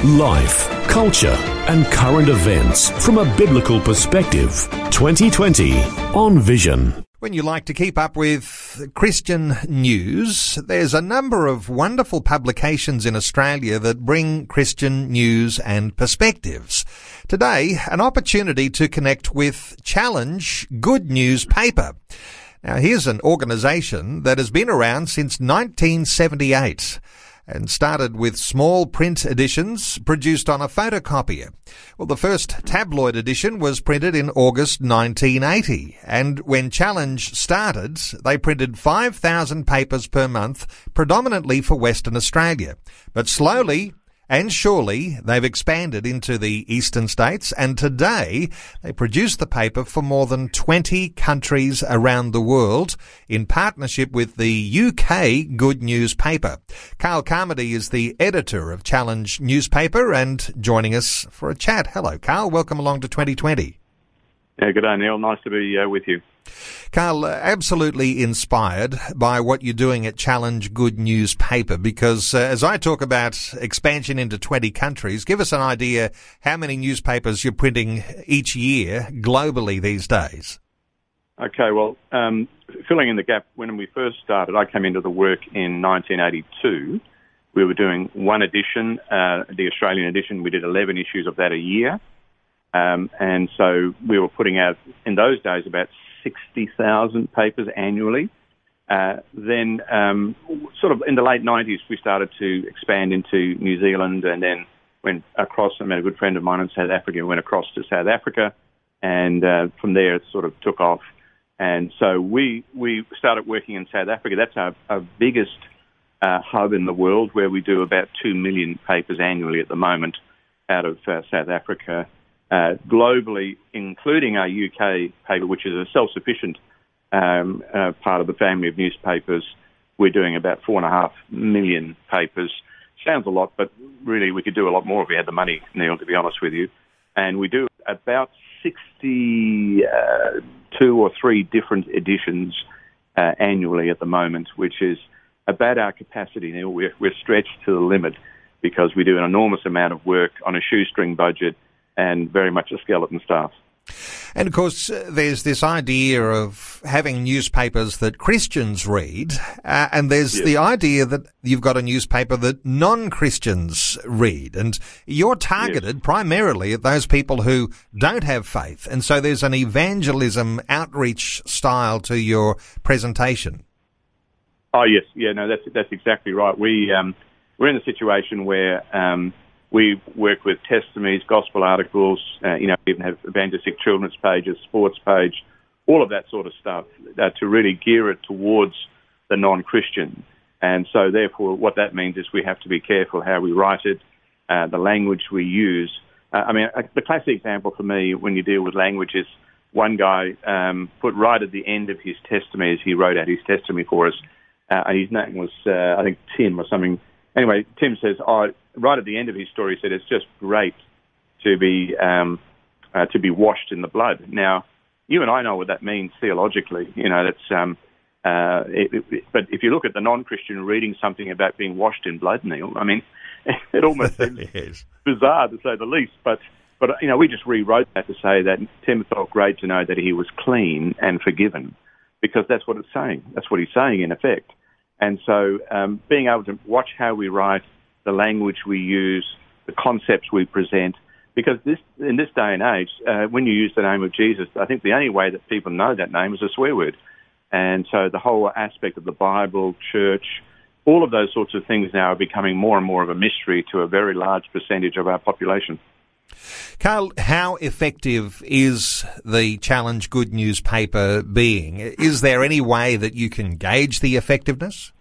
Life, culture, and current events from a biblical perspective. 2020 on Vision. When you like to keep up with Christian news, there's a number of wonderful publications in Australia that bring Christian news and perspectives. Today, an opportunity to connect with Challenge Good News Paper. Now, here's an organisation that has been around since 1978 and started with small print editions produced on a photocopier. Well, the first tabloid edition was printed in August 1980, and when Challenge started, they printed 5,000 papers per month, predominantly for Western Australia. But slowly, and surely they've expanded into the eastern states and today they produce the paper for more than 20 countries around the world in partnership with the UK Good News paper. Carl Carmody is the editor of Challenge newspaper and joining us for a chat. Hello, Carl. Welcome along to 2020. Yeah, good day, Neil. Nice to be uh, with you. Carl, absolutely inspired by what you're doing at Challenge Good News Paper because uh, as I talk about expansion into 20 countries, give us an idea how many newspapers you're printing each year globally these days. Okay, well, um, filling in the gap, when we first started, I came into the work in 1982. We were doing one edition, uh, the Australian edition. We did 11 issues of that a year. Um, and so we were putting out, in those days, about 60,000 papers annually. Uh, then, um, sort of in the late 90s, we started to expand into New Zealand and then went across. I met a good friend of mine in South Africa went across to South Africa. And uh, from there, it sort of took off. And so we, we started working in South Africa. That's our, our biggest uh, hub in the world where we do about 2 million papers annually at the moment out of uh, South Africa uh, globally, including our UK paper, which is a self-sufficient um, uh, part of the family of newspapers. We're doing about four and a half million papers. Sounds a lot, but really we could do a lot more if we had the money, Neil, to be honest with you. And we do about 62 uh, or three different editions uh, annually at the moment, which is about our capacity, Neil. We're, we're stretched to the limit because we do an enormous amount of work on a shoestring budget and very much a skeleton staff. And of course, uh, there's this idea of having newspapers that Christians read, uh, and there's yes. the idea that you've got a newspaper that non-Christians read, and you're targeted yes. primarily at those people who don't have faith, and so there's an evangelism outreach style to your presentation. Oh yes, yeah, no, that's that's exactly right. We um, we're in a situation where um, we work with testimonies, gospel articles, uh, you know, we even have evangelistic children's pages, sports page, all of that sort of stuff uh, to really gear it towards the non-Christian. And so therefore what that means is we have to be careful how we write it, uh, the language we use. Uh, I mean, uh, the classic example for me when you deal with language is one guy um, put right at the end of his testimony as he wrote out his testimony for us, uh, and his name was, I think, Tim or something. Anyway, Tim says, oh, right at the end of his story, he said it's just great to be um, uh, to be washed in the blood. Now, you and I know what that means theologically. You know, that's. Um, uh, it, it, but if you look at the non-Christian reading something about being washed in blood, Neil, I mean, it almost seems yes. bizarre to say the least. But but you know, we just rewrote that to say that Tim felt great to know that he was clean and forgiven, because that's what it's saying. That's what he's saying in effect. And so, um, being able to watch how we write, the language we use, the concepts we present. Because this, in this day and age, uh, when you use the name of Jesus, I think the only way that people know that name is a swear word. And so the whole aspect of the Bible, church, all of those sorts of things now are becoming more and more of a mystery to a very large percentage of our population. Carl, how effective is the Challenge Good News paper being? Is there any way that you can gauge the effectiveness?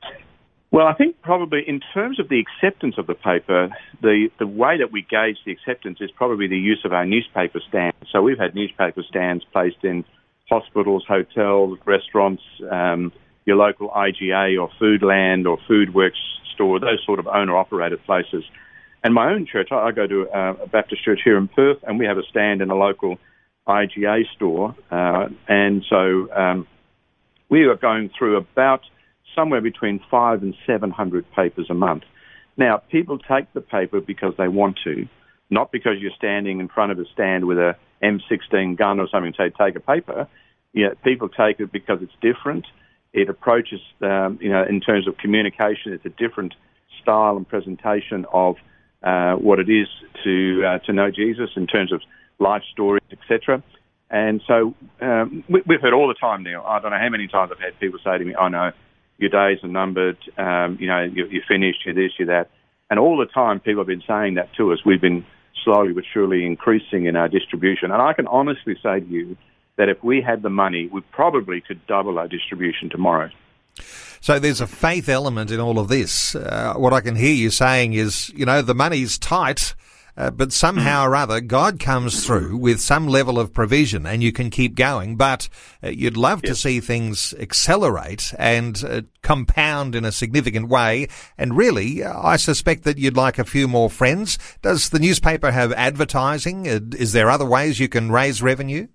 Well, I think probably in terms of the acceptance of the paper, the, the way that we gauge the acceptance is probably the use of our newspaper stands. So we've had newspaper stands placed in hospitals, hotels, restaurants, um, your local IGA or Foodland or Foodworks store, those sort of owner-operated places. And my own church, I go to a Baptist church here in Perth, and we have a stand in a local IGA store. Uh, and so um, we are going through about somewhere between five and 700 papers a month. Now, people take the paper because they want to, not because you're standing in front of a stand with a M16 gun or something and say, take a paper. Yeah, people take it because it's different. It approaches, um, you know, in terms of communication, it's a different style and presentation of uh, what it is to uh, to know Jesus in terms of life stories, etc. And so um, we, have heard all the time, now. I don't know how many times I've had people say to me, "I oh, know your days are numbered. Um, you know, you, you're finished. You're this. You're that." And all the time, people have been saying that to us. We've been slowly but surely increasing in our distribution. And I can honestly say to you that if we had the money, we probably could double our distribution tomorrow. So there's a faith element in all of this. Uh, what I can hear you saying is, you know, the money's tight, uh, but somehow or other, God comes through with some level of provision and you can keep going. But uh, you'd love to see things accelerate and uh, compound in a significant way. And really, I suspect that you'd like a few more friends. Does the newspaper have advertising? Uh, is there other ways you can raise revenue?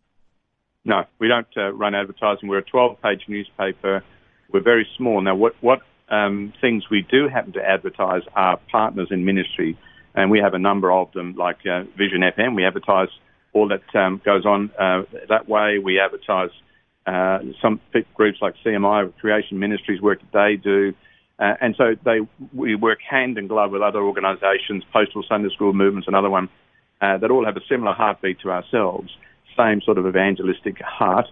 No, we don't uh, run advertising. We're a 12 page newspaper we're very small. Now, what, what um, things we do happen to advertise are partners in ministry, and we have a number of them, like uh, Vision FM. We advertise all that um, goes on uh, that way. We advertise uh, some groups like CMI, Creation Ministries, work that they do. Uh, and so they, we work hand in glove with other organisations, Postal Sunday School Movements, another one, uh, that all have a similar heartbeat to ourselves, same sort of evangelistic heart.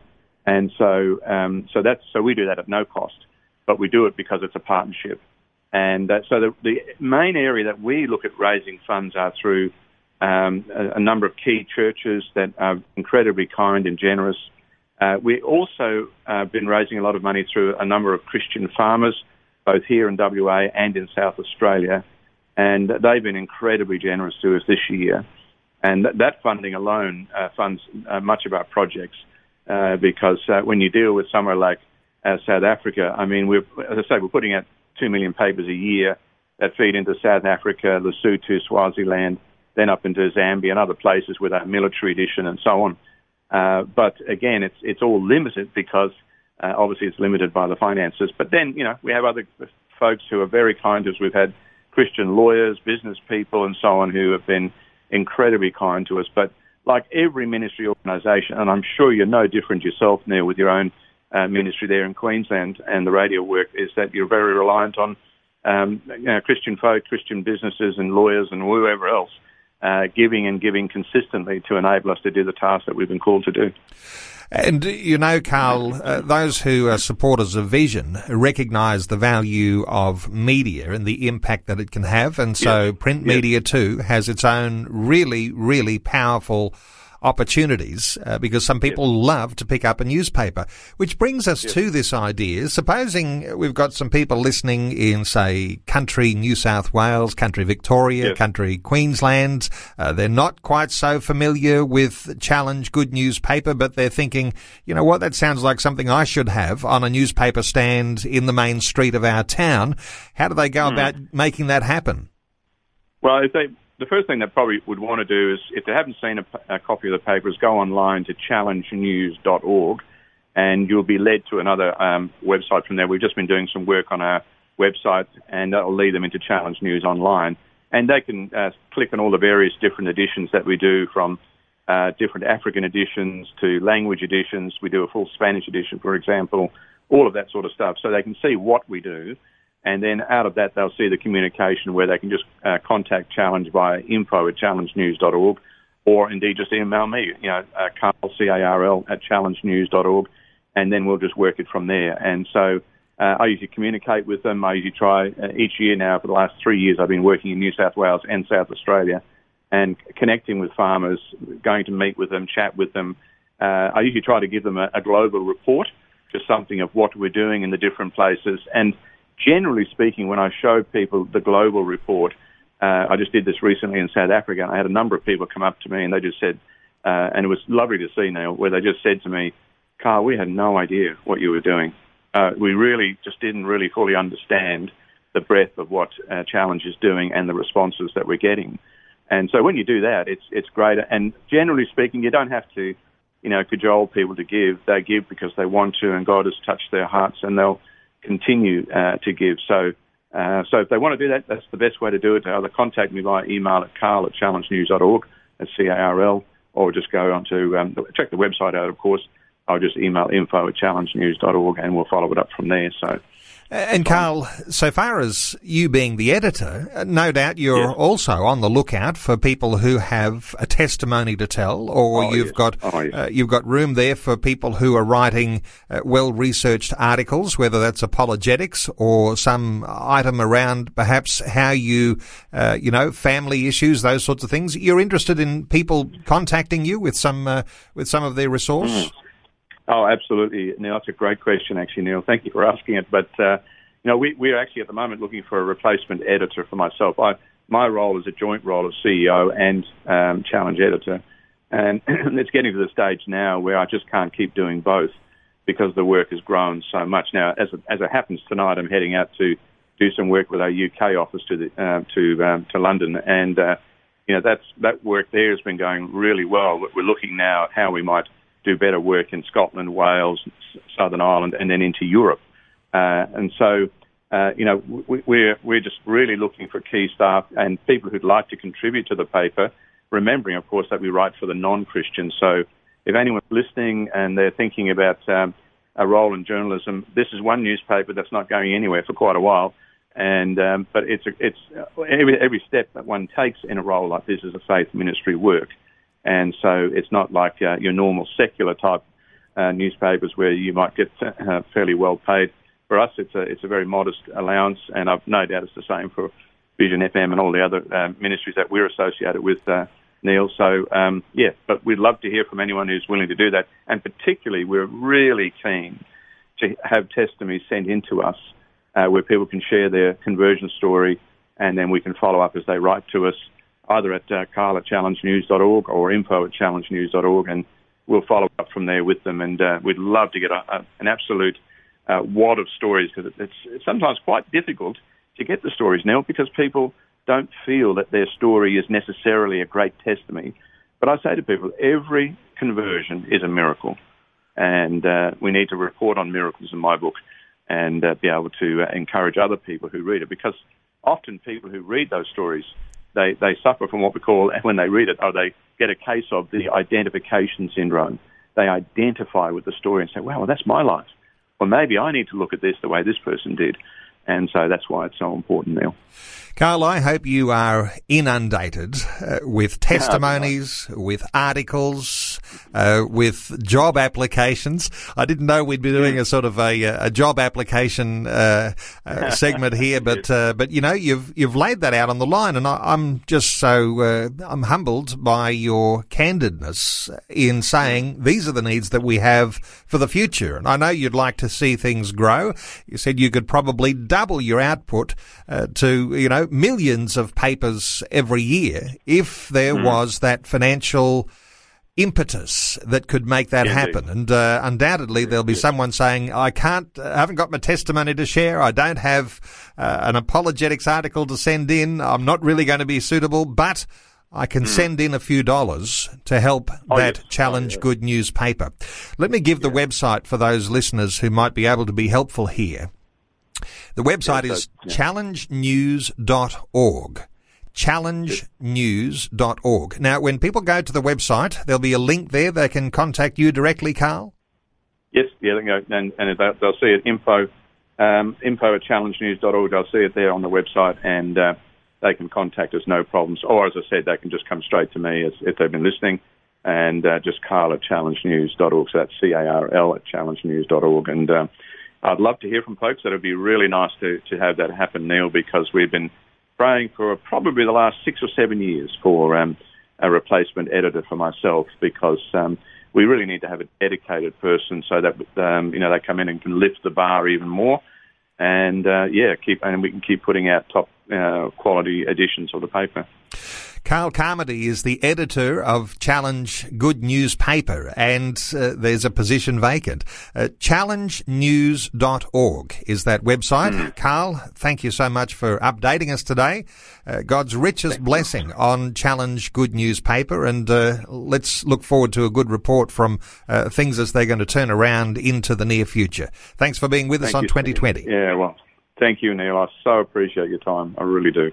And so, um, so that's so we do that at no cost, but we do it because it's a partnership. And uh, so the, the main area that we look at raising funds are through um, a, a, number of key churches that are incredibly kind and generous. Uh, we also have uh, been raising a lot of money through a number of Christian farmers, both here in WA and in South Australia, and they've been incredibly generous to us this year. And that, funding alone uh, funds uh, much of our projects. Uh, because uh, when you deal with somewhere like uh, South Africa, I mean, we're, as I say, we're putting out two million papers a year that feed into South Africa, Lesotho, Swaziland, then up into Zambia and other places with our military edition and so on. Uh, but again, it's it's all limited because uh, obviously it's limited by the finances. But then you know we have other folks who are very kind us. We've had Christian lawyers, business people, and so on who have been incredibly kind to us. But like every ministry organisation, and I'm sure you're no different yourself, Neil, with your own uh, ministry there in Queensland and the radio work, is that you're very reliant on um, you know, Christian folk, Christian businesses, and lawyers, and whoever else uh, giving and giving consistently to enable us to do the task that we've been called to do. And you know, Carl, uh, those who are supporters of vision recognise the value of media and the impact that it can have, and so yes. print yes. media too has its own really, really powerful opportunities uh, because some people love to pick up a newspaper. Which brings us to this idea. Supposing we've got some people listening in, say, country New South Wales, country Victoria, country Queensland. Uh, they're not quite so familiar with Challenge Good Newspaper, but they're thinking, you know what, that sounds like something I should have on a newspaper stand in the main street of our town. How do they go mm. about making that happen? Well, if they the first thing they probably would want to do is, if they haven't seen a, a copy of the paper, is go online to challengenews.org, and you'll be led to another um, website from there. We've just been doing some work on our website, and that'll lead them into Challenge News online, and they can uh, click on all the various different editions that we do, from uh, different African editions to language editions. We do a full Spanish edition, for example, all of that sort of stuff, so they can see what we do and then out of that, they'll see the communication where they can just uh, contact Challenge via info at challengenews.org or indeed just email me, you know, uh, Carl, C-A-R-L, at challengenews.org, and then we'll just work it from there. And so uh, I usually communicate with them. I usually try uh, each year now for the last three years I've been working in New South Wales and South Australia and connecting with farmers, going to meet with them, chat with them. Uh, I usually try to give them a, a global report, just something of what we're doing in the different places. And generally speaking, when I show people the global report, uh, I just did this recently in South Africa, and I had a number of people come up to me and they just said, uh, and it was lovely to see now, where they just said to me, Carl, we had no idea what you were doing. Uh, we really just didn't really fully understand the breadth of what uh, Challenge is doing and the responses that we're getting. And so when you do that, it's it's great. And generally speaking, you don't have to, you know, cajole people to give. They give because they want to, and God has touched their hearts, and they'll continue uh, to give. So. Uh, so if they want to do that, that's the best way to do it. Either contact me via email at carl at challengenews.org, at C-A-R-L, or just go on to um, check the website out, of course. I'll just email info at challengenews.org and we'll follow it up from there. So and Carl, so far as you being the editor, uh, no doubt you're yes. also on the lookout for people who have a testimony to tell, or oh, you've yes. got oh, yes. uh, you've got room there for people who are writing uh, well-researched articles, whether that's apologetics or some item around perhaps how you, uh, you know, family issues, those sorts of things. You're interested in people contacting you with some uh, with some of their resource. Mm. Oh, absolutely, Neil. That's a great question, actually, Neil. Thank you for asking it. But uh, you know, we we're actually at the moment looking for a replacement editor for myself. I my role is a joint role of CEO and um, challenge editor, and it's getting to the stage now where I just can't keep doing both because the work has grown so much. Now, as it, as it happens tonight, I'm heading out to do some work with our UK office to the, uh, to um, to London, and uh, you know that's that work there has been going really well. We're looking now at how we might do better work in Scotland, Wales, Southern Ireland, and then into Europe. Uh, and so, uh, you know, we, we're we're just really looking for key staff and people who'd like to contribute to the paper. Remembering, of course, that we write for the non-Christians. So, if anyone's listening and they're thinking about um, a role in journalism, this is one newspaper that's not going anywhere for quite a while. And um, but it's a, it's every every step that one takes in a role like this is a faith ministry work and so it's not like uh, your normal secular type uh, newspapers where you might get uh, fairly well paid. For us, it's a it's a very modest allowance, and I've no doubt it's the same for Vision FM and all the other uh, ministries that we're associated with, uh, Neil. So um, yeah, but we'd love to hear from anyone who's willing to do that, and particularly we're really keen to have testimonies sent in to us uh, where people can share their conversion story, and then we can follow up as they write to us either at uh, carl at challengenews.org or info at challengenews.org, and we'll follow up from there with them. And uh, we'd love to get a, a, an absolute uh, wad of stories because it's, it's sometimes quite difficult to get the stories, now because people don't feel that their story is necessarily a great testimony. But I say to people, every conversion is a miracle. And uh, we need to report on miracles in my book and uh, be able to uh, encourage other people who read it because often people who read those stories they, they suffer from what we call, when they read it, or they get a case of the identification syndrome. They identify with the story and say, wow, well, that's my life. Or maybe I need to look at this the way this person did. And so that's why it's so important, Neil. Carl, I hope you are inundated uh, with testimonies, with articles, uh, with job applications. I didn't know we'd be doing a sort of a, a job application uh, uh segment here, but uh, but you know you've you've laid that out on the line, and I, am just so uh, I'm humbled by your candidness in saying these are the needs that we have for the future. And I know you'd like to see things grow. You said you could probably double your output to you know millions of papers every year if there mm. was that financial impetus that could make that happen. And uh, undoubtedly, there'll be someone saying, "I can't, I haven't got my testimony to share. I don't have uh, an apologetics article to send in. I'm not really going to be suitable, but." I can mm. send in a few dollars to help oh, that yes. Challenge oh, yes. Good News paper. Let me give the website for those listeners who might be able to be helpful here. The website is yeah. challengenews.org. Challengenews.org. Now, when people go to the website, there'll be a link there. They can contact you directly, Carl? Yes, yeah, they go, and, and they'll see it info, um, info at challengenews.org. They'll see it there on the website, and uh, they can contact us, no problems. Or, as I said, they can just come straight to me as, if they've been listening, and uh, just Carl at challengenews.org. So that's C A R L at challengenews.org. And uh, I'd love to hear from folks. That'd be really nice to, to have that happen, Neil, because we've been praying for probably the last six or seven years for um, a replacement editor for myself because um, we really need to have a dedicated person so that um, you know they come in and can lift the bar even more. and uh, yeah, keep and we can keep putting out top uh, quality editions of the paper. Carl Carmody is the editor of Challenge Good News Paper, and uh, there's a position vacant. Uh, challengenews.org is that website. Mm. Carl, thank you so much for updating us today. Uh, God's richest blessing on Challenge Good News Paper, and uh, let's look forward to a good report from uh, things as they're going to turn around into the near future. Thanks for being with thank us on you, 2020. Yeah, well, thank you, Neil. I so appreciate your time. I really do.